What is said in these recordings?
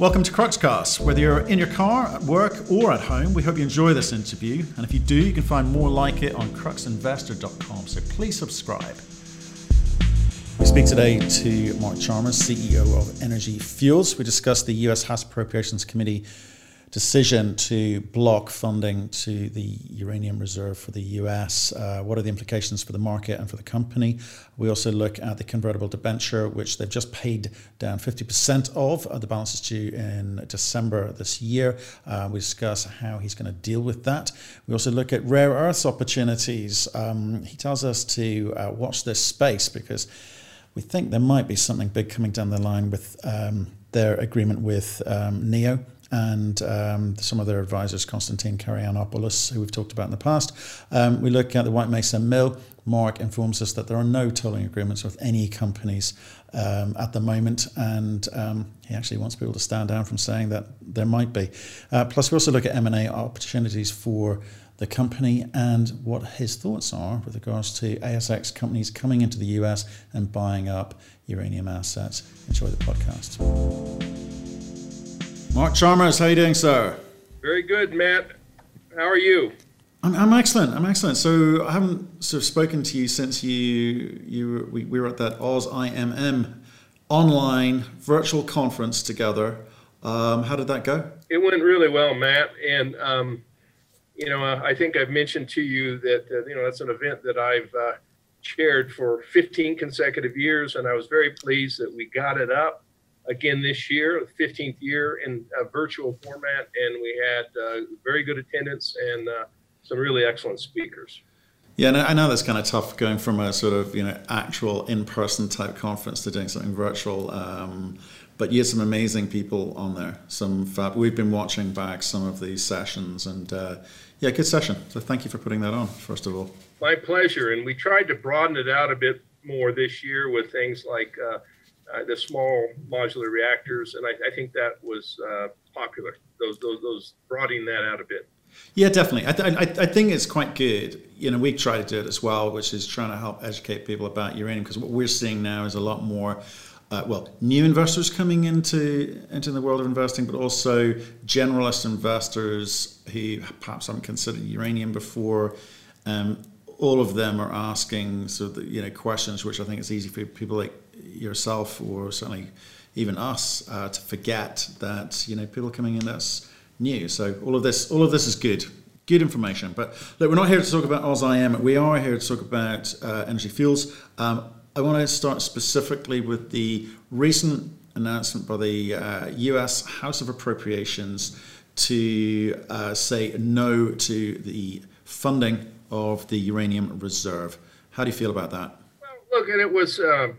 Welcome to Cruxcast. Whether you're in your car, at work, or at home, we hope you enjoy this interview. And if you do, you can find more like it on cruxinvestor.com. So please subscribe. We speak today to Mark Chalmers, CEO of Energy Fuels. We discuss the US House Appropriations Committee decision to block funding to the uranium reserve for the US. Uh, what are the implications for the market and for the company? We also look at the convertible debenture, which they've just paid down 50% of. Uh, the balance is due in December this year. Uh, we discuss how he's going to deal with that. We also look at rare earths opportunities. Um, he tells us to uh, watch this space because we think there might be something big coming down the line with um, their agreement with um, NEO and um, some of their advisors, Konstantin Karayannopoulos, who we've talked about in the past. Um, we look at the White Mesa Mill. Mark informs us that there are no tolling agreements with any companies um, at the moment, and um, he actually wants people to stand down from saying that there might be. Uh, plus, we also look at M&A opportunities for the company and what his thoughts are with regards to ASX companies coming into the US and buying up uranium assets. Enjoy the podcast. Mark Chalmers, how are you doing, sir? Very good, Matt. How are you? I'm, I'm excellent. I'm excellent. So I haven't sort of spoken to you since you you we, we were at that AusIMM online virtual conference together. Um, how did that go? It went really well, Matt. And um, you know, uh, I think I've mentioned to you that uh, you know that's an event that I've uh, chaired for 15 consecutive years, and I was very pleased that we got it up again this year, 15th year in a virtual format, and we had uh, very good attendance and uh, some really excellent speakers. Yeah, and I know that's kind of tough going from a sort of you know actual in-person type conference to doing something virtual. Um, but you had some amazing people on there. Some fab- we've been watching back some of these sessions, and uh, yeah, good session. So thank you for putting that on. First of all, my pleasure. And we tried to broaden it out a bit more this year with things like uh, uh, the small modular reactors, and I, I think that was uh, popular. Those, those, those broadening that out a bit. Yeah, definitely. I, I, I think it's quite good. You know, we try to do it as well, which is trying to help educate people about uranium because what we're seeing now is a lot more. Uh, well, new investors coming into into the world of investing, but also generalist investors who perhaps haven't considered uranium before. Um, all of them are asking sort of you know questions, which I think it's easy for people like yourself or certainly even us uh, to forget that you know people coming in that's new. So all of this, all of this is good, good information. But look, we're not here to talk about AusIMM. We are here to talk about uh, energy fuels. Um, I want to start specifically with the recent announcement by the uh, U.S. House of Appropriations to uh, say no to the funding of the uranium reserve. How do you feel about that? Well, look, and it was uh,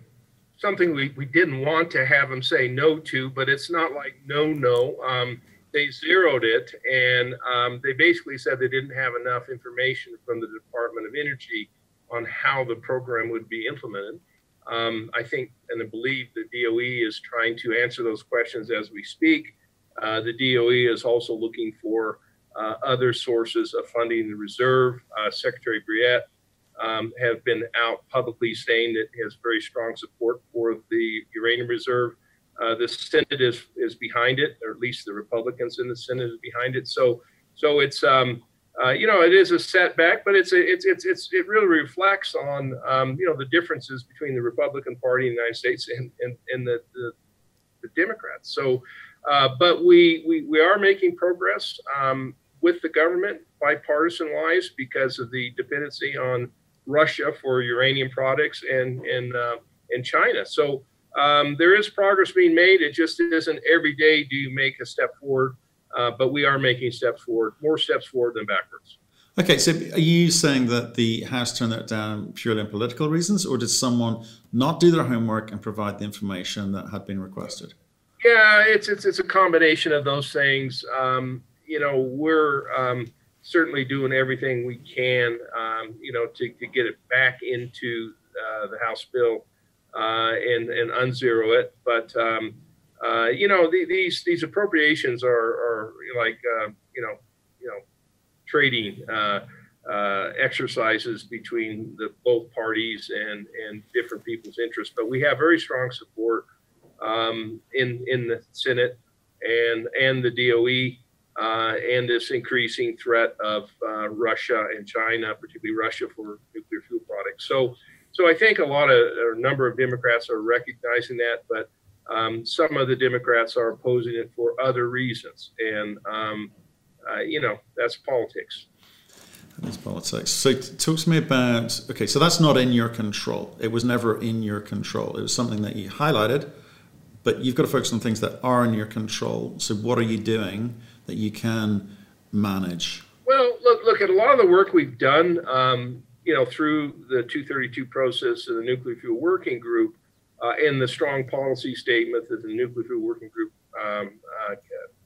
something we, we didn't want to have them say no to, but it's not like no, no. Um, they zeroed it and um, they basically said they didn't have enough information from the Department of Energy on how the program would be implemented. Um, I think and I believe the DOE is trying to answer those questions as we speak. Uh, the DOE is also looking for uh, other sources of funding the reserve. Uh, Secretary Brouillette um, have been out publicly saying that has very strong support for the uranium reserve. Uh, the Senate is is behind it, or at least the Republicans in the Senate is behind it. So, so it's um, uh, you know it is a setback, but it's a, it's it's it's it really reflects on um, you know the differences between the Republican Party in the United States and and, and the, the, the Democrats. So, uh, but we, we we are making progress um, with the government, bipartisan wise, because of the dependency on Russia for uranium products and and uh, and China. So um, there is progress being made. It just isn't every day do you make a step forward, uh, but we are making steps forward, more steps forward than backwards. Okay, so are you saying that the House turned that down purely on political reasons, or did someone not do their homework and provide the information that had been requested? Yeah, it's it's, it's a combination of those things. Um, you know, we're um, certainly doing everything we can, um, you know, to, to get it back into uh, the House bill uh, and and unzero it. But um, uh, you know, the, these these appropriations are, are like uh, you know you know trading uh, exercises between the both parties and and different people's interests. But we have very strong support um, in in the Senate and and the DOE and this increasing threat of uh, Russia and China, particularly Russia for nuclear fuel products. So, so I think a lot of a number of Democrats are recognizing that, but um, some of the Democrats are opposing it for other reasons, and um, uh, you know that's politics. That's politics. So, talk to me about okay. So that's not in your control. It was never in your control. It was something that you highlighted, but you've got to focus on things that are in your control. So, what are you doing? That you can manage? Well, look, look at a lot of the work we've done, um, you know, through the 232 process and the Nuclear Fuel Working Group, uh, and the strong policy statement that the Nuclear Fuel Working Group um, uh,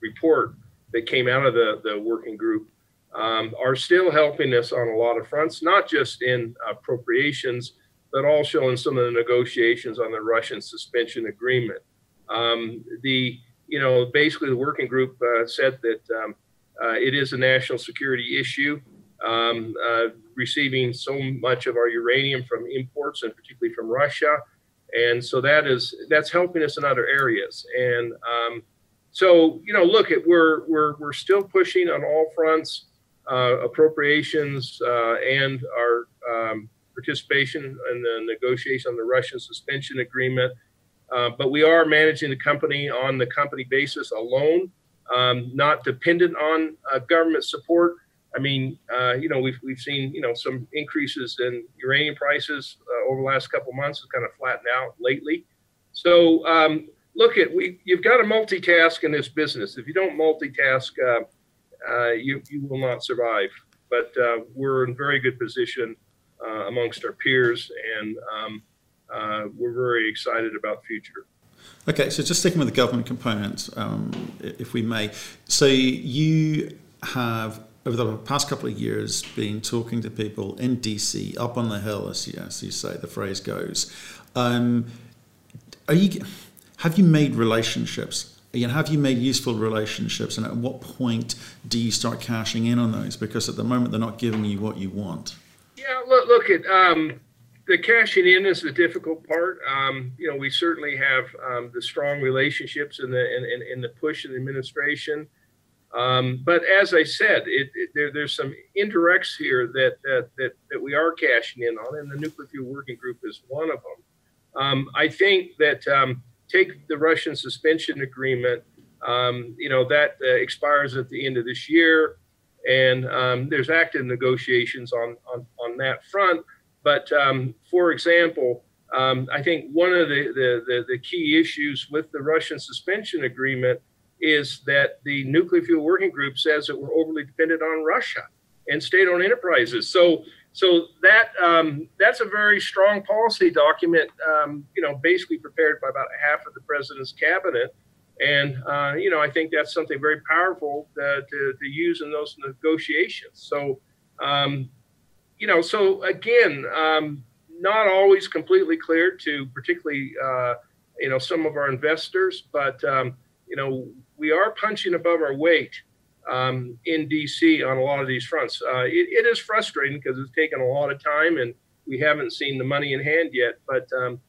report that came out of the, the working group um, are still helping us on a lot of fronts, not just in appropriations, but also in some of the negotiations on the Russian suspension agreement. Um, the you know, basically the working group uh, said that um, uh, it is a national security issue. Um, uh, receiving so much of our uranium from imports and particularly from Russia, and so that is that's helping us in other areas. And um, so you know, look at we're we're we're still pushing on all fronts, uh, appropriations uh, and our um, participation in the negotiation on the Russian suspension agreement. Uh, but we are managing the company on the company basis alone, um, not dependent on uh, government support. I mean, uh, you know, we've, we've seen, you know, some increases in uranium prices uh, over the last couple months. It's kind of flattened out lately. So um, look at, we, you've got to multitask in this business. If you don't multitask, uh, you, you will not survive. But we're in very good position amongst our peers and um, uh, we're very excited about the future. Okay, so just sticking with the government component, um, if we may. So you have over the past couple of years been talking to people in DC, up on the hill, as you, as you say, the phrase goes. Um, are you have you made relationships? You know, have you made useful relationships, and at what point do you start cashing in on those? Because at the moment they're not giving you what you want. Yeah, look, look at um, the cashing in is the difficult part. Um, you know, we certainly have um, the strong relationships and the in, in, in the push of the administration. Um, but as I said, it, it, there, there's some indirects here that, that, that that we are cashing in on, and the nuclear fuel working group is one of them. Um, I think that um, take the Russian suspension agreement. Um, you know that uh, expires at the end of this year, and there's active negotiations on on on that front. But um, for example, um, I think one of the, the, the, the, key issues with the Russian suspension agreement is that the Nuclear Fuel Working Group says that we're overly dependent on Russia and state-owned enterprises. So, so that um, that's a very strong policy document. Um, you know, basically prepared by about half of the president's cabinet, and uh, you know, I think that's something very powerful to, to, to use in those negotiations. So. Um, you know, so again, um, not always completely clear to particularly, uh, you know, some of our investors, but, um, you know, we are punching above our weight um, in DC on a lot of these fronts. Uh, it, it is frustrating because it's taken a lot of time and we haven't seen the money in hand yet, but um,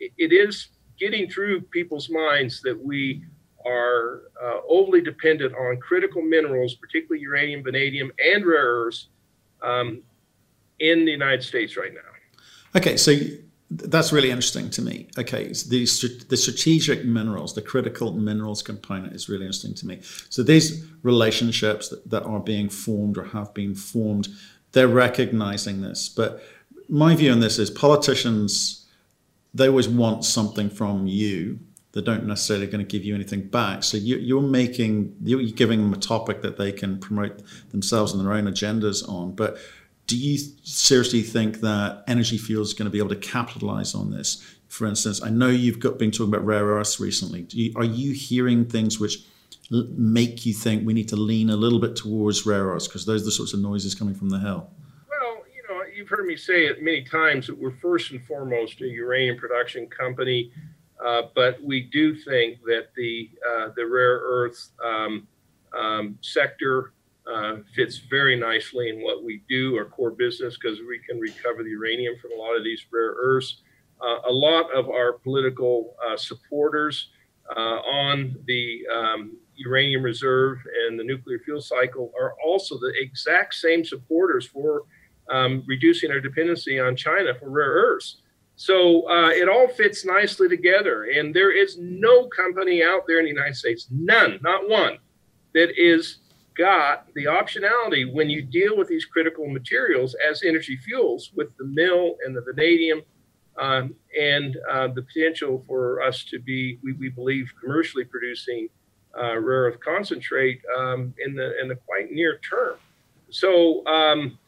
it, it is getting through people's minds that we are uh, overly dependent on critical minerals, particularly uranium, vanadium, and rare earths, um, in the United States right now. Okay, so that's really interesting to me. Okay, so the, the strategic minerals, the critical minerals component is really interesting to me. So these relationships that, that are being formed or have been formed, they're recognizing this. But my view on this is politicians, they always want something from you. They don't necessarily going to give you anything back. So you, are making, you're giving them a topic that they can promote themselves and their own agendas on. But do you seriously think that Energy Fuels going to be able to capitalize on this? For instance, I know you've got, been talking about rare earths recently. You, are you hearing things which l- make you think we need to lean a little bit towards rare earths because those are the sorts of noises coming from the hill? Well, you know, you've heard me say it many times that we're first and foremost a uranium production company, uh, but we do think that the uh, the rare earth um, um, sector uh, fits very nicely in what we do, our core business, because we can recover the uranium from a lot of these rare earths. Uh, a lot of our political uh, supporters uh, on the um, uranium reserve and the nuclear fuel cycle are also the exact same supporters for um, reducing our dependency on China for rare earths. So uh, it all fits nicely together. And there is no company out there in the United States, none, not one, that is got the optionality when you deal with these critical materials as energy fuels with the mill and the vanadium um, and uh, the potential for us to be, we, we believe, commercially producing uh, rare earth concentrate um, in the in the quite near term. So um,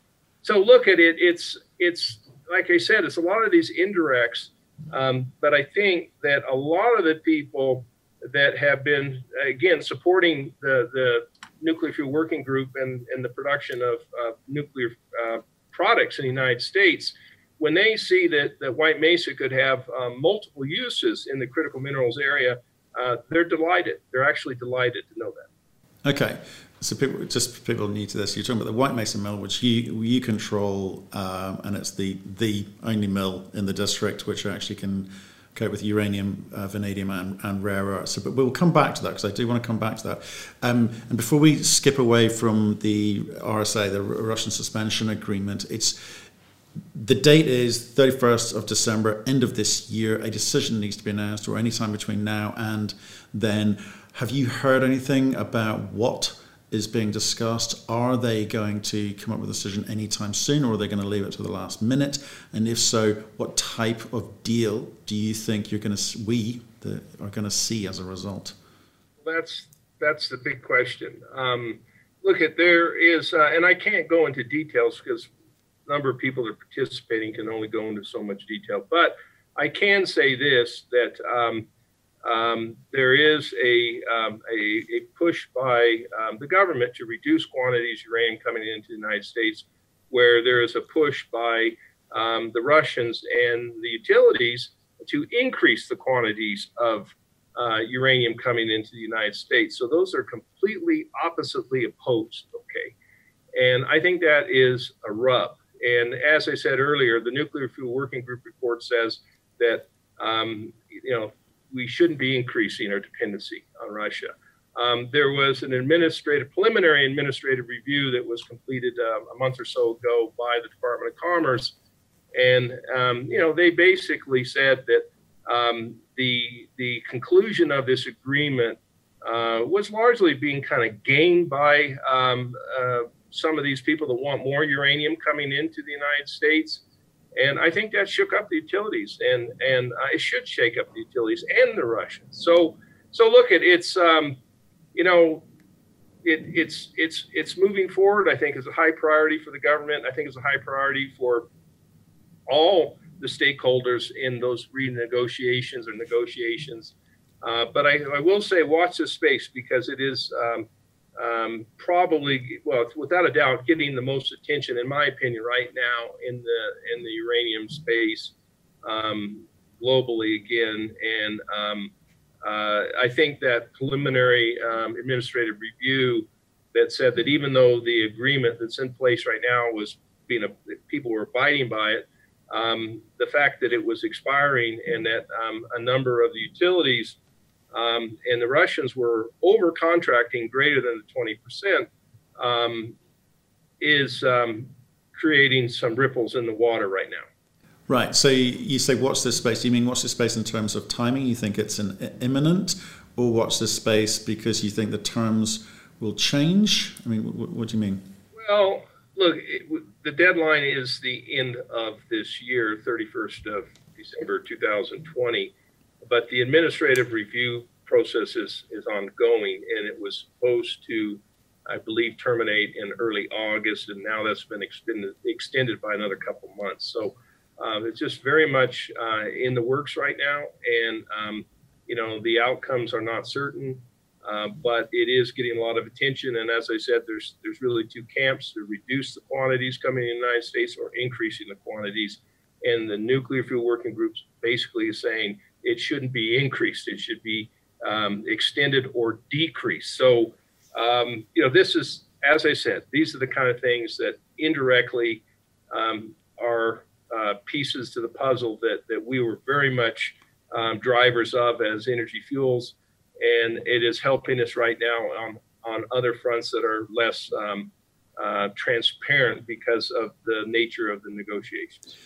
so look at it. It's it's like I said, it's a lot of these indirects, um, but I think that a lot of the people that have been again supporting the the nuclear fuel working group and, and the production of nuclear uh, products in the United States, when they see that, that White Mesa could have um, multiple uses in the critical minerals area, uh, they're delighted. They're actually delighted to know that. Okay, so people, just people new to this, you're talking about the White Mesa Mill, which you you control, um, and it's the the only mill in the district which actually can cope with uranium, uh, vanadium, and, and rare earths. So, but we'll come back to that because I do want to come back to that. Um, and before we skip away from the RSA, the Russian Suspension Agreement, it's the date is 31st of December, end of this year. A decision needs to be announced, or any time between now and then. Have you heard anything about what? Is being discussed. Are they going to come up with a decision anytime soon, or are they going to leave it to the last minute? And if so, what type of deal do you think you're going to we the, are going to see as a result? That's that's the big question. Um, look, at there is, uh, and I can't go into details because a number of people that are participating can only go into so much detail. But I can say this that. Um, um, there is a, um, a, a, push by um, the government to reduce quantities of uranium coming into the United States, where there is a push by um, the Russians and the utilities to increase the quantities of uh, uranium coming into the United States. So those are completely oppositely opposed, okay? And I think that is a rub. And as I said earlier, the Nuclear Fuel Working Group report says that um, you know we shouldn't be increasing our dependency on Russia. Um, there was an administrative, preliminary administrative review that was completed uh, a month or so ago by the Department of Commerce, and um, you know they basically said that um, the the conclusion of this agreement uh, was largely being kind of gained by um, uh, some of these people that want more uranium coming into the United States. And I think that shook up the utilities, and and uh, it should shake up the utilities and the Russians. So so look at it's um, you know it, it's it's it's moving forward. I think is a high priority for the government. I think it's a high priority for all the stakeholders in those renegotiations or negotiations. Uh, but I, I, will say, watch this space because it is um, um, probably, well, without a doubt, getting the most attention, in my opinion, right now in the in the uranium space um, globally again. And um, uh, I think that preliminary um, administrative review that said that even though the agreement that's in place right now was being a, people were abiding by it, um, the fact that it was expiring and that um, a number of the utilities um, and the Russians were over contracting greater than the 20%, um, is um, creating some ripples in the water right now. Right. So you say, what's this space. Do you mean what's this space in terms of timing? You think it's an imminent, or what's this space because you think the terms will change? I mean, what, what do you mean? Well, look, it, the deadline is the end of this year, 31st of December 2020 but the administrative review process is, is ongoing and it was supposed to, I believe, terminate in early August, and now that's been extended, extended by another couple months. So um, it's just very much uh, in the works right now, and um, you know the outcomes are not certain, uh, but it is getting a lot of attention. And as I said, there's there's really two camps: to reduce the quantities coming in the United States or increasing the quantities. And the nuclear fuel working groups basically is saying it shouldn't be increased. It should be um, extended or decreased. So, um, you know, this is, as I said, these are the kind of things that indirectly um, are uh, pieces to the puzzle that, that we were very much um, drivers of as energy fuels. and it is helping us right now on, on other fronts that are less um, uh, transparent because of the nature of the negotiations.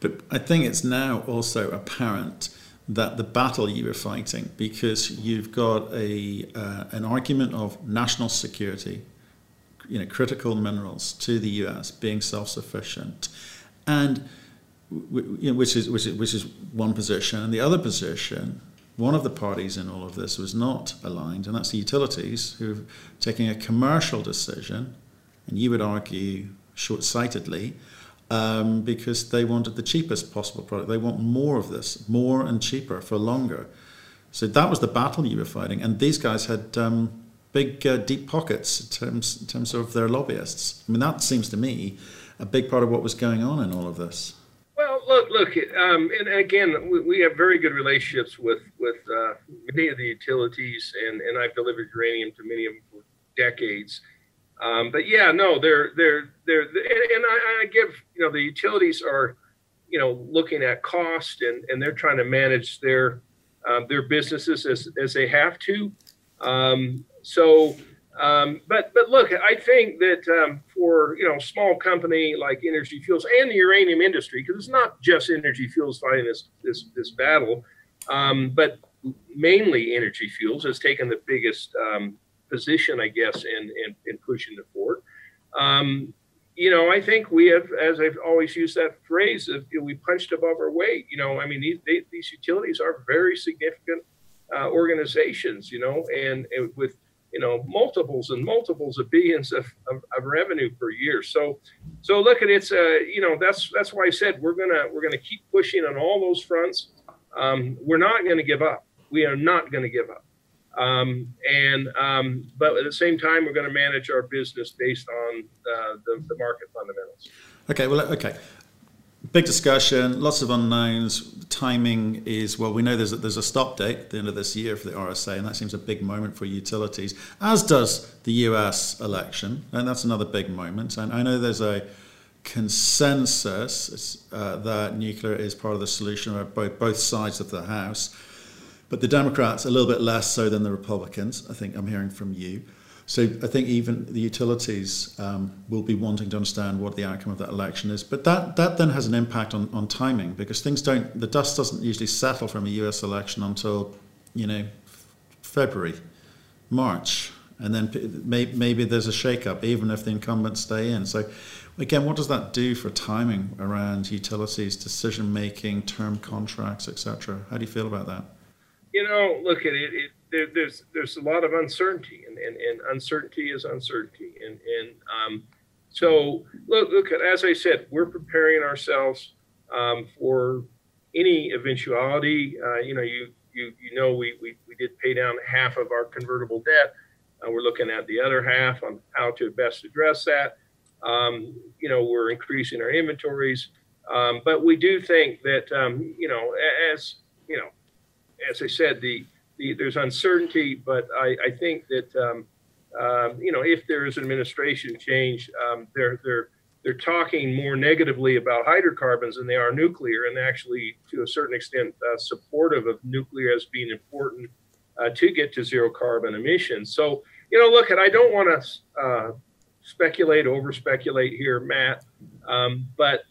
But I think it's now also apparent that the battle you were fighting, because you've got a uh, an argument of national security, you know, critical minerals to the U.S. being self-sufficient, and which is which is which is one position, and the other position. One of the parties in all of this was not aligned, and that's the utilities who are taking a commercial decision, and you would argue short sightedly, um, because they wanted the cheapest possible product. They want more of this, more and cheaper for longer. So that was the battle you were fighting. And these guys had um, big, uh, deep pockets in terms, in terms of their lobbyists. I mean, that seems to me a big part of what was going on in all of this. Well, look, look, um, and again, we, we, have very good relationships with with uh, many of the utilities, and, and I've delivered uranium to many of them for decades. Um, but yeah, no, they're they're they're and I, I, give you know the utilities are you know looking at cost and and they're trying to manage their um, their businesses as as they have to. Um, so, um, but but look, I think that um, for you know small company like Energy Fuels and the uranium industry, because it's not just Energy Fuels fighting this this this battle, um, but mainly Energy Fuels has taken the biggest position, I guess, in in, in pushing the forward. Um, you know, I think we have, as I've always used that phrase, if, we punched above our weight. You know, I mean, these they, these utilities are very significant uh, organizations. You know, and, and, with you know multiples and multiples of billions of, of, of, revenue per year. So, so look at it's uh, you know that's that's why I said we're gonna we're gonna keep pushing on all those fronts. Um, we're not going to give up. We are not going to give up. Um, and um, but at the same time, we're going to manage our business based on uh, the, the market fundamentals. Okay. Well. Okay. Big discussion, lots of unknowns. Timing is well, we know there's a, there's a stop date at the end of this year for the RSA, and that seems a big moment for utilities, as does the US election, and that's another big moment. And I know there's a consensus uh, that nuclear is part of the solution both both sides of the House. But the Democrats, a little bit less so than the Republicans, I think I'm hearing from you. So I think even the utilities um, will be wanting to understand what the outcome of that election is. But that, that then has an impact on, on timing because things don't, the dust doesn't usually settle from a US election until, you know, February, March. And then maybe there's a shake-up, even if the incumbents stay in. So, again, what does that do for timing around utilities, decision making, term contracts, etc.? How do you feel about that? You know, look at it. it there, there's there's a lot of uncertainty, and, and, and uncertainty is uncertainty, and and um, so look look at as I said, we're preparing ourselves um, for any eventuality. Uh, you know, you you you know, we, we we did pay down half of our convertible debt. Uh, we're looking at the other half on how to best address that. Um, you know, we're increasing our inventories, um, but we do think that um, you know, as you know, as I said, the, the there's uncertainty, but I, I think that um, um, you know if there is an administration change, um, they're they're they're talking more negatively about hydrocarbons than they are nuclear, and actually to a certain extent uh, supportive of nuclear as being important uh, to get to zero carbon emissions. So you know, look, and I don't want to uh, speculate, over speculate here, Matt, um, but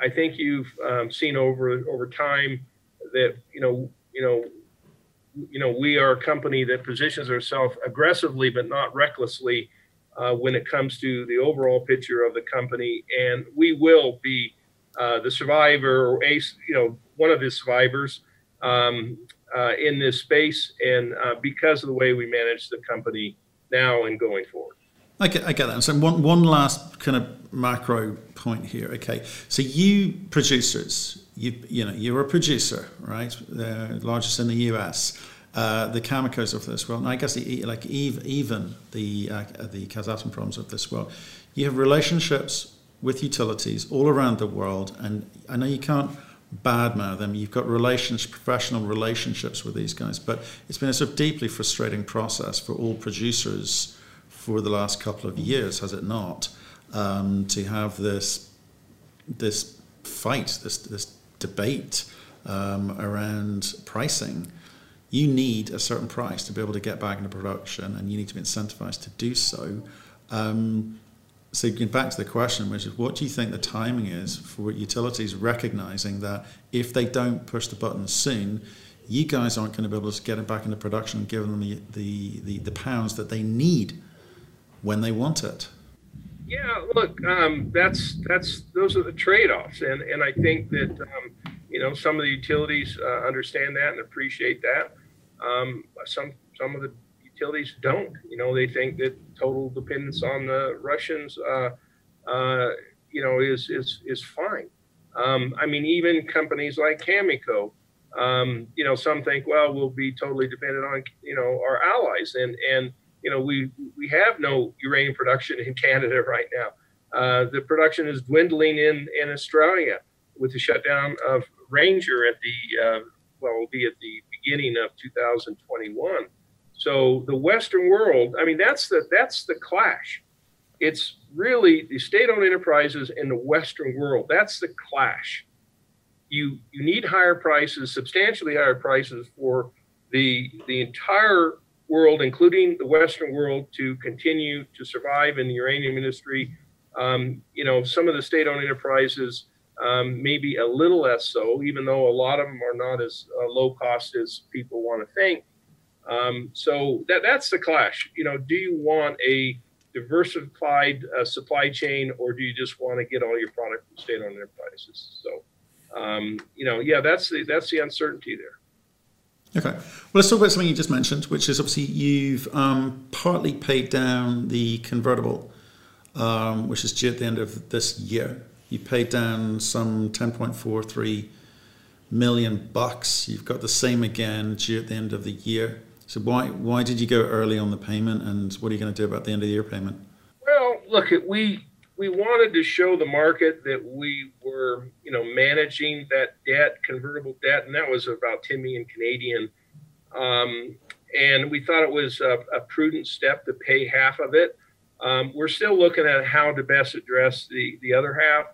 I think you've um, seen over over time that you know you know, you know, we are a company that positions ourselves aggressively but not recklessly uh, when it comes to the overall picture of the company, and we will be uh, the survivor or a you know one of the survivors um, uh, in this space, and uh, because of the way we manage the company now and going forward. I get, I get that. So one one last kind of macro point here. Okay, so you producers, you you know you're a producer, right? The largest in the U.S. Uh, the Camecos of this world, and I guess the, like even the uh, the Kazatomproms of this world, you have relationships with utilities all around the world, and I know you can't badmouth them. You've got relations, professional relationships with these guys, but it's been a sort of deeply frustrating process for all producers for the last couple of years, has it not? Um, to have this this fight, this this debate um, around pricing. you need a certain price to be able to get back into production, and you need to be incentivized to do so. Um, so getting back to the question, which is, what do you think the timing is for utilities recognizing that if they don't push the button soon, you guys aren't going to be able to get it back into production and give them the, the, the, the pounds that they need when they want it? Yeah, look, um, that's that's those are the trade-offs, and and I think that um, you know some of the utilities uh, understand that and appreciate that. Um, some some of the utilities don't. You know, they think that total dependence on the Russians, uh, uh, you know, is is is fine. Um, I mean, even companies like Cameco, um, you know, some think, well, we'll be totally dependent on you know our allies, and and you know, we we have no uranium production in Canada right now. Uh, the production is dwindling in in Australia with the shutdown of Ranger at the uh, well, will be at the beginning of 2021. So the Western world, I mean, that's the that's the clash. It's really the state-owned enterprises in the Western world. That's the clash. You you need higher prices, substantially higher prices for the the entire world, including the Western world, to continue to survive in the uranium industry. Um, you know, some of the state-owned enterprises um, maybe a little less so, even though a lot of them are not as uh, low cost as people want to think. Um, so that that's the clash. You know, do you want a diversified uh, supply chain, or do you just want to get all your product from state-owned enterprises? So, um, you know, yeah, that's the that's the uncertainty there. Okay. Well, let's talk about something you just mentioned, which is obviously you've um, partly paid down the convertible, um, which is due at the end of this year. You paid down some 10.43 million bucks. You've got the same again due at the end of the year. So why why did you go early on the payment, and what are you going to do about the end of the year payment? Well, look, we we wanted to show the market that we were, you know, managing that debt, convertible debt, and that was about 10 million Canadian. Um, and we thought it was a, a, prudent step to pay half of it. Um, we're still looking at how to best address the, the other half.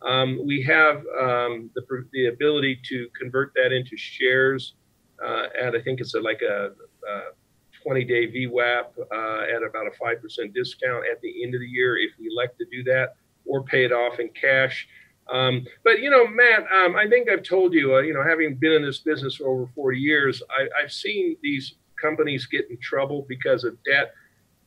Um, we have um, the, the ability to convert that into shares uh, at, I think it's a, like a, a 20 day VWAP uh, at about a 5% discount at the end of the year if we elect to do that or pay it off in cash. Um, but you know, Matt, um, I think I've told you, uh, you know, having been in this business for over 40 years, I, have seen these companies get in trouble because of debt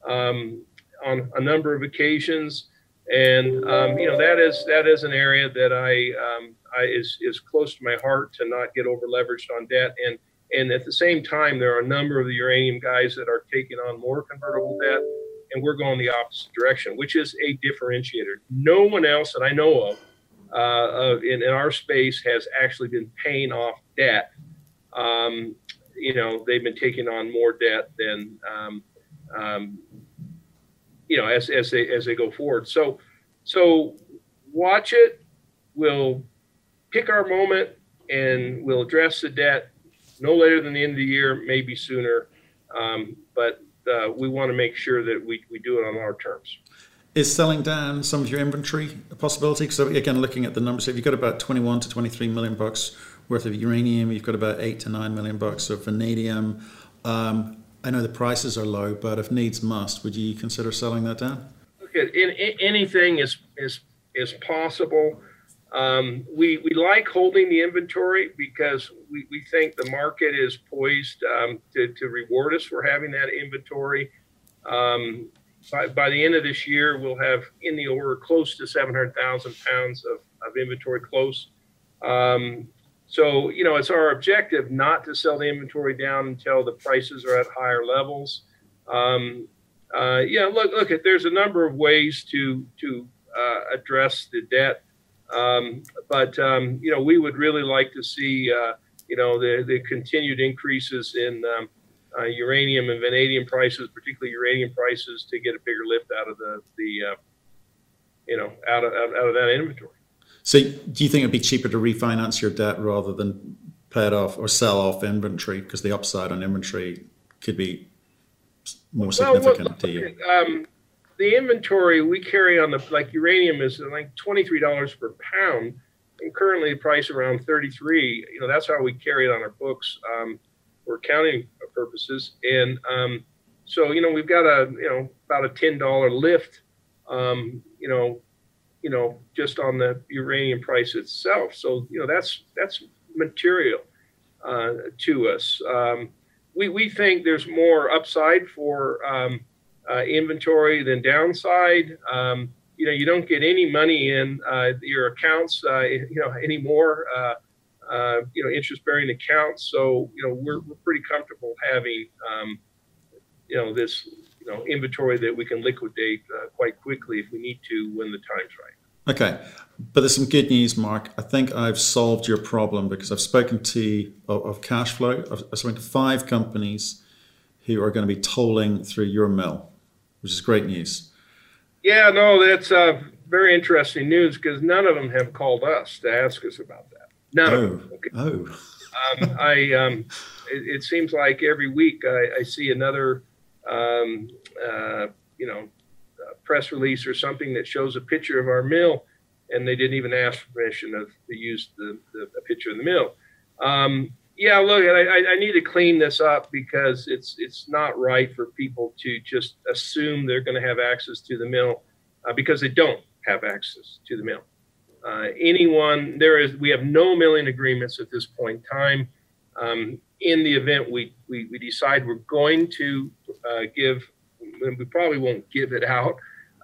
um, on a number of occasions, and um, you know that is that is an area that I, um, I is is close to my heart to not get over leveraged on debt and and at the same time, there are a number of the uranium guys that are taking on more convertible debt, and we're going the opposite direction, which is a differentiator. No one else that I know of uh, in, in, our space has actually been paying off debt. Um, you know, they've been taking on more debt than, um, um, you know, as, as they as they go forward. So, so watch it. We'll pick our moment and we'll address the debt no later than the end of the year, maybe sooner. Um, but uh, we want to make sure that we, we do it on our terms. Is selling down some of your inventory a possibility? Because again, looking at the numbers, if you've got about 21 to 23 million bucks worth of uranium, you've got about eight to nine million bucks of vanadium. Um, I know the prices are low, but if needs must, would you consider selling that down? Look, at in, in, anything is is is possible. Um, we, we like holding the inventory because we, we think the market is poised um, to, to reward us for having that inventory. Um, by, by the end of this year, we'll have in the order close to 700,000 pounds of, of inventory close. Um, so, you know, it's our objective not to sell the inventory down until the prices are at higher levels. Um, uh, yeah, look, look, there's a number of ways to, to uh, address the debt. Um, but um, you know, we would really like to see uh, you know the, the continued increases in um, uh, uranium and vanadium prices, particularly uranium prices, to get a bigger lift out of the the uh, you know out of out of that inventory. So, do you think it'd be cheaper to refinance your debt rather than pay it off or sell off inventory because the upside on inventory could be more significant well, well, to you? The inventory we carry on the like uranium is like twenty three dollars per pound, and currently the price around thirty three. You know that's how we carry it on our books. Um, for accounting purposes. And um, so, you know, we've got a, you know, about a $10 lift, um, you know, you know, just on the uranium price itself. So, you know, that's, that's material uh, to us. Um, we, we think there's more upside for um, uh, inventory than downside. Um, you know, you don't get any money in uh, your accounts, uh, you know, anymore. Uh, uh, you know, interest-bearing accounts. So, you know, we're, we're pretty comfortable having, um, you know, this, you know, inventory that we can liquidate uh, quite quickly if we need to when the time's right. Okay, but there's some good news, Mark. I think I've solved your problem because I've spoken to of, of cash flow. I've, I've spoken to five companies who are going to be tolling through your mill, which is great news. Yeah, no, that's uh, very interesting news because none of them have called us to ask us about that. None oh. of them. Okay. Oh. um, I um, it, it, seems like every week I, I see another um, uh, you know press release or something that shows a picture of our mill, and they didn't even ask permission of to use the, the, the picture of the mill. Um, yeah, look, I, I need to clean this up because it's it's not right for people to just assume they're going to have access to the mill uh, because they don't have access to the mill. Uh, anyone, there is, we have no milling agreements at this point in time. Um, in the event we, we, we, decide we're going to uh, give, we probably won't give it out,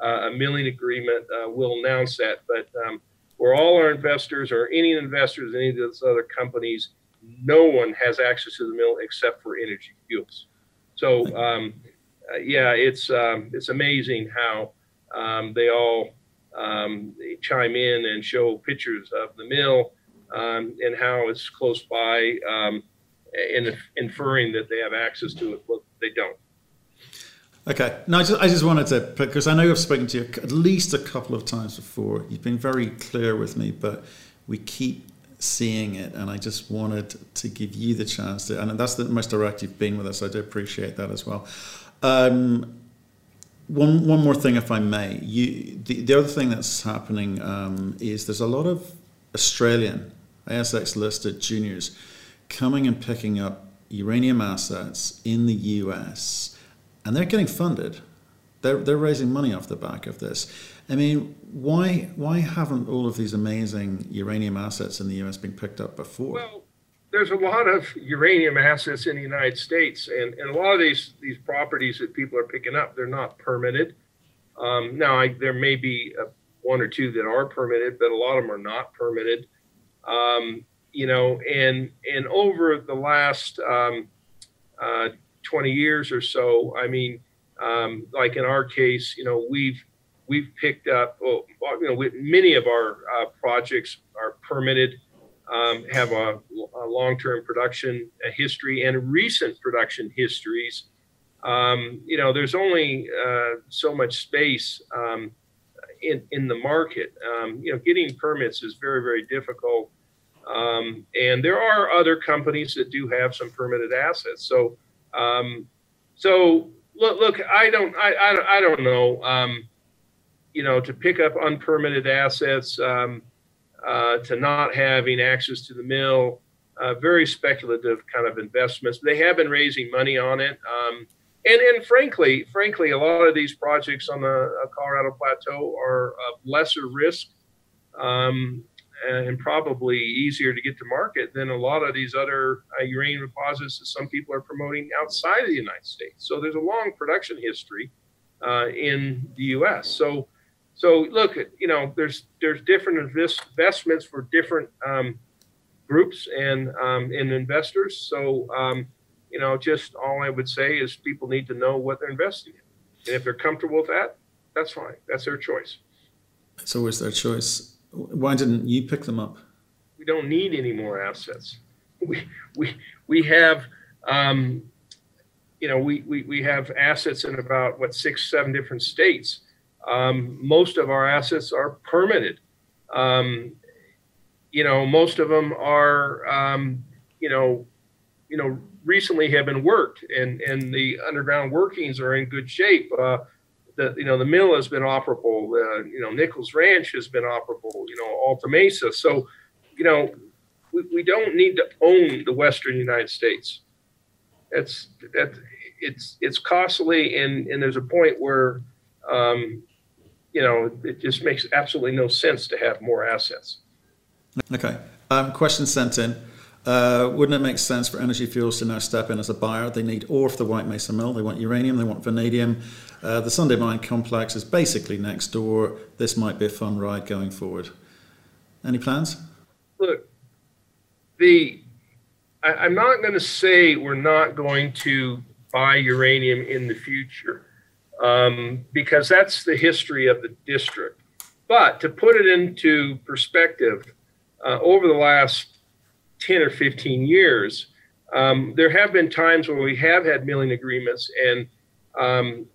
uh, a milling agreement, uh, we'll announce that. But um, for all our investors or any investors in any of those other companies, no one has access to the mill except for Energy Fuels. So, um, uh, yeah, it's, um, it's amazing how um, they all um, chime in and show pictures of the mill um, and how it's close by, um, and inferring that they have access to it, but they don't. Okay. No, I just, I just wanted to, because I know I've spoken to you at least a couple of times before. You've been very clear with me, but we keep seeing it, and I just wanted to give you the chance to, and that's the most direct you've been with us. I do appreciate that as well. Um, one one more thing, if I may. You, the, the other thing that's happening um, is there's a lot of Australian ASX listed juniors coming and picking up uranium assets in the US, and they're getting funded. They're, they're raising money off the back of this. I mean, why why haven't all of these amazing uranium assets in the US been picked up before? Well, there's a lot of uranium assets in the United States, and, and a lot of these these properties that people are picking up, they're not permitted. Um, now, I, there may be a, one or two that are permitted, but a lot of them are not permitted. Um, you know, and and over the last um, uh, 20 years or so, I mean, um, like in our case, you know, we've we've picked up, well, you know, many of our uh, projects are permitted um, have a, a long-term production history and recent production histories. Um, you know, there's only uh, so much space um, in in the market. Um, you know, getting permits is very very difficult, um, and there are other companies that do have some permitted assets. So, um, so look, look, I don't, I, I, I don't know. You know, to pick up unpermitted assets. Um, uh, to not having access to the mill, uh, very speculative kind of investments. They have been raising money on it. Um, and, and frankly, frankly, a lot of these projects on the uh, Colorado Plateau are of lesser risk um, and probably easier to get to market than a lot of these other uh, uranium deposits that some people are promoting outside of the United States. So there's a long production history uh, in the U.S. So so look, you know, there's there's different investments for different um, groups and um, and investors. So um, you know, just all I would say is people need to know what they're investing in, and if they're comfortable with that, that's fine. That's their choice. It's always their choice. Why didn't you pick them up? We don't need any more assets. We we we have. Um, you know, we, we, we have assets in about what six, seven different states um, most of our assets are permitted. Um, you know, most of them are, um, you know, you know, recently have been worked, and and the underground workings are in good shape. Uh, the you know the mill has been operable. Uh, you know, Nichols Ranch has been operable. You know, Alta Mesa. So, you know, we, we don't need to own the Western United States. That's it's it's it's costly, and and there's a point where, um, you know, it just makes absolutely no sense to have more assets. Okay. Um, question sent in. Uh, wouldn't it make sense for Energy Fuels to now step in as a buyer? They need ore for the White Mesa Mill. They want uranium. They want vanadium. Uh, the Sunday Mine complex is basically next door. This might be a fun ride going forward. Any plans? Look, the I, am not going to say we're not going to buy uranium in the future um, because that's the history of the district. But to put it into perspective, uh, over the last 10 or 15 years, um, there have been times where we have had milling agreements and um,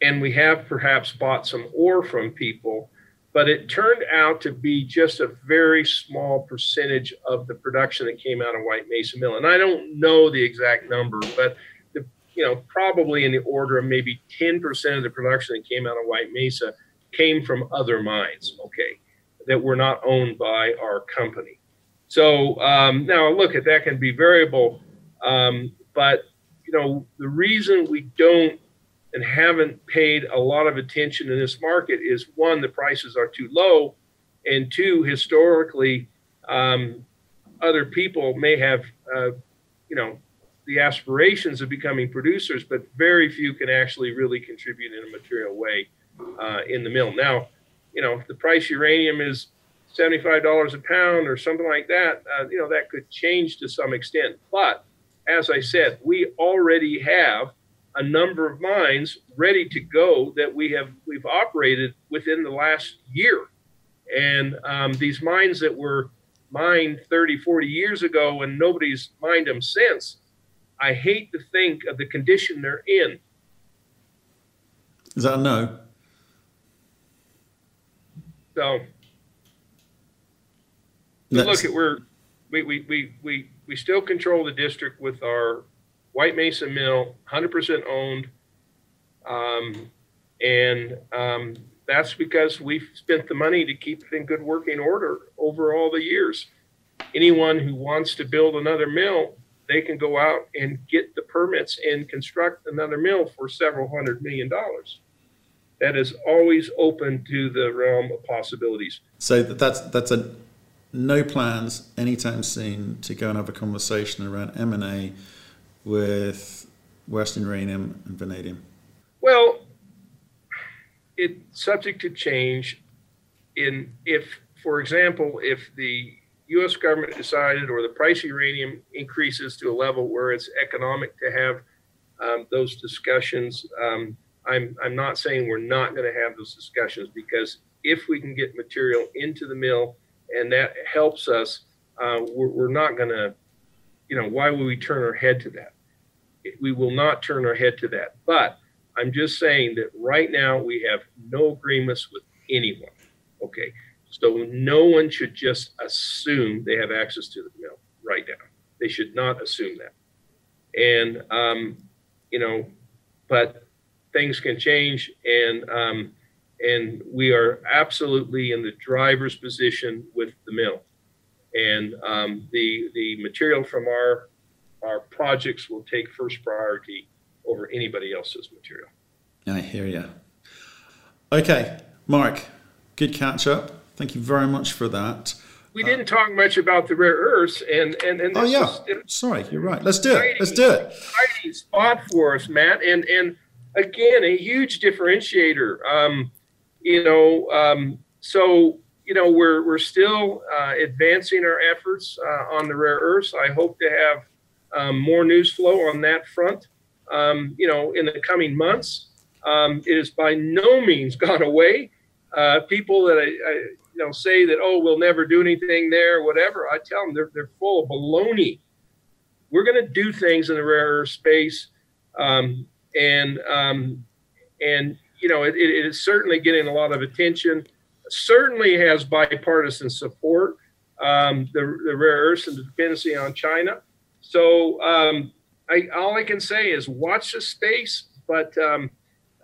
and we have perhaps bought some ore from people, but it turned out to be just a very small percentage of the production that came out of White Mesa Mill. And I don't know the exact number, but you know probably in the order of maybe 10% of the production that came out of White Mesa came from other mines. Okay, that were not owned by our company. So um, now look at that can be variable, um, but you know the reason we don't and haven't paid a lot of attention in this market is one the prices are too low, and two historically um, other people may have uh, you know the aspirations of becoming producers, but very few can actually really contribute in a material way uh, in the mill. Now, you know, the price uranium is $75 a pound or something like that, uh, you know, that could change to some extent. But as I said, we already have a number of mines ready to go that we have we've operated within the last year. And um, these mines that were mined 30, 40 years ago and nobody's mined them since, I hate to think of the condition they're in. Is that a no? So look at we're we, we, we, we, we still control the district with our White Mesa Mill, 100% owned. Um, and um, that's because we've spent the money to keep it in good working order over all the years. Anyone who wants to build another mill, they can go out and get the permits and construct another mill for several hundred million dollars. That is always open to the realm of possibilities. So that's that's a no plans anytime soon to go and have a conversation around M and A with Western Uranium and Vanadium. Well, it's subject to change. In if, for example, if the U.S. government decided or the price of uranium increases to a level where it's economic to have um, those discussions. Um, I'm, I'm not saying we're not going to have those discussions because if we can get material into the mill and that helps us, uh, we're, we're not going to, you know, why would we turn our head to that? We will not turn our head to that. But I'm just saying that right now we have no agreements with anyone. Okay. So no one should just assume they have access to the mill right now. They should not assume that. And, um, you know, but things can change. And, um, and we are absolutely in the driver's position with the mill. And um, the the material from our our projects will take first priority over anybody else's material. I hear you. Okay, Mark, good catch up. Thank you very much for that. We didn't talk much about the rare earths, and and, and oh yeah, sorry, you're right. Let's do it. Let's do it. Exciting spot for us, Matt, and and again a huge differentiator. Um, you know, um, so you know we're we're still uh, advancing our efforts uh, on the rare earths. I hope to have um, more news flow on that front. Um, you know, in the coming months, um, it has by no means gone away. Uh, people that I, I, you know say that oh we'll never do anything there, whatever. I tell them they're they're full of baloney. We're going to do things in the rare earth space, um, and um, and you know, it, it is certainly getting a lot of attention. Certainly has bipartisan support. Um, the, the rare earths and the dependency on China. So um, I, all I can say is watch the space, but um,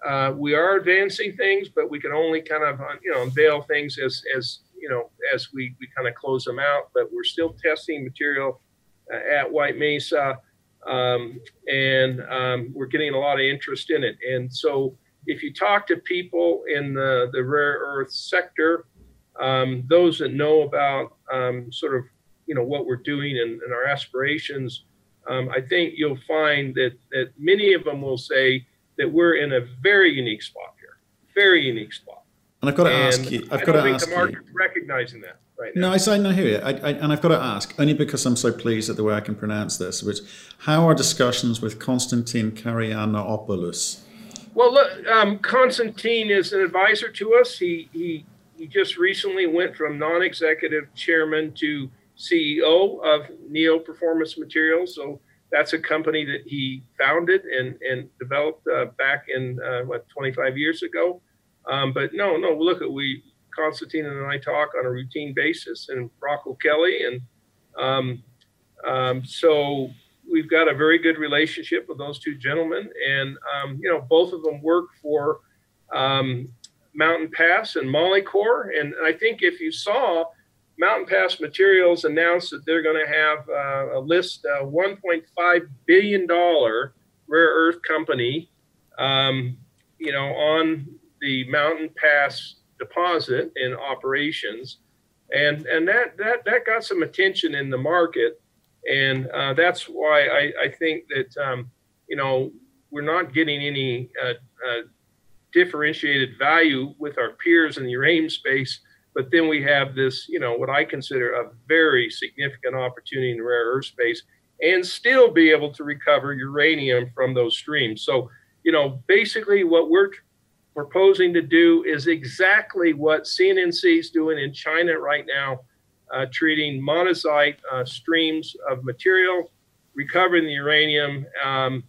uh, we are advancing things, but we can only kind of uh, you know unveil things as as you know as we, we kind of close them out. But we're still testing material uh, at White Mesa. um, and um, we're getting a lot of interest in it. And so, if you talk to people in the, the rare earth sector, um, those that know about um, sort of you know what we're doing and, and our aspirations, um, I think you'll find that that many of them will say that we're in a very unique spot here, very unique spot. And I've got to and ask you. I've I got to ask the market's you. recognizing that right now. No, I say no here, I, I, and I've got to ask only because I'm so pleased at the way I can pronounce this. Which, how are discussions with Konstantin Karayannopoulos? Well, look, um, Konstantin is an advisor to us. He he he just recently went from non-executive chairman to CEO of Neo Performance Materials. So that's a company that he founded and and developed uh, back in uh, what 25 years ago. Um, but no, no, look at we Konstantin and I talk on a routine basis, and Rocco Kelly, and um, um, so we've got a very good relationship with those two gentlemen, and um, you know both of them work for um, Mountain Pass and Molycorp, and I think if you saw. Mountain Pass Materials announced that they're going to have uh, a list, uh, $1.5 billion rare earth company, um, you know, on the Mountain Pass deposit in operations, and and that that that got some attention in the market, and uh, that's why I, I think that um, you know we're not getting any uh, uh, differentiated value with our peers in the uranium space. But then we have this, you know, what I consider a very significant opportunity in rare earth space, and still be able to recover uranium from those streams. So, you know, basically what we're proposing to do is exactly what CNNC is doing in China right now, uh, treating monazite uh, streams of material, recovering the uranium, um,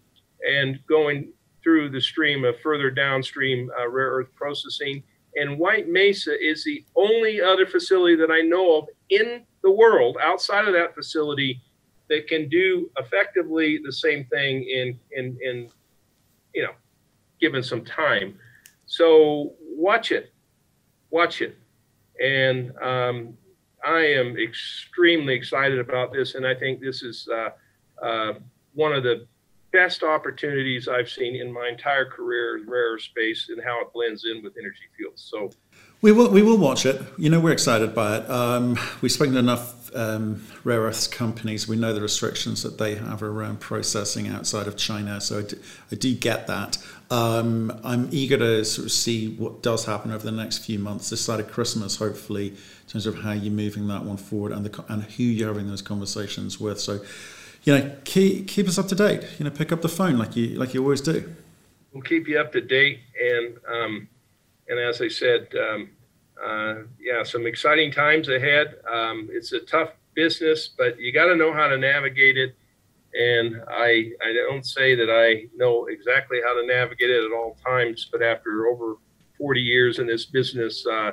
and going through the stream of further downstream uh, rare earth processing. And White Mesa is the only other facility that I know of in the world outside of that facility that can do effectively the same thing in in in you know given some time. So watch it, watch it, and um, I am extremely excited about this, and I think this is uh, uh, one of the best opportunities I've seen in my entire career in rare space and how it blends in with Energy Fuels. So we will we will watch it. You know, we're excited by it. Um, we've spoken to enough um, rare earths companies. We know the restrictions that they have around processing outside of China. So I do, I do get that. Um, I'm eager to sort of see what does happen over the next few months, this side of Christmas, hopefully, in terms of how you're moving that one forward and the and who you're having those conversations with. So, you know, keep keep us up to date. You know, pick up the phone like you like you always do. We'll keep you up to date, and um, and as I said, um, uh, yeah, some exciting times ahead. Um, it's a tough business, but you got to know how to navigate it and I, I don't say that I know exactly how to navigate it at all times, but after over 40 years in this business, uh,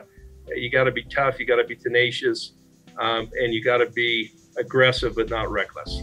you got to be tough, you got to be tenacious, um, and you got to be aggressive but not reckless.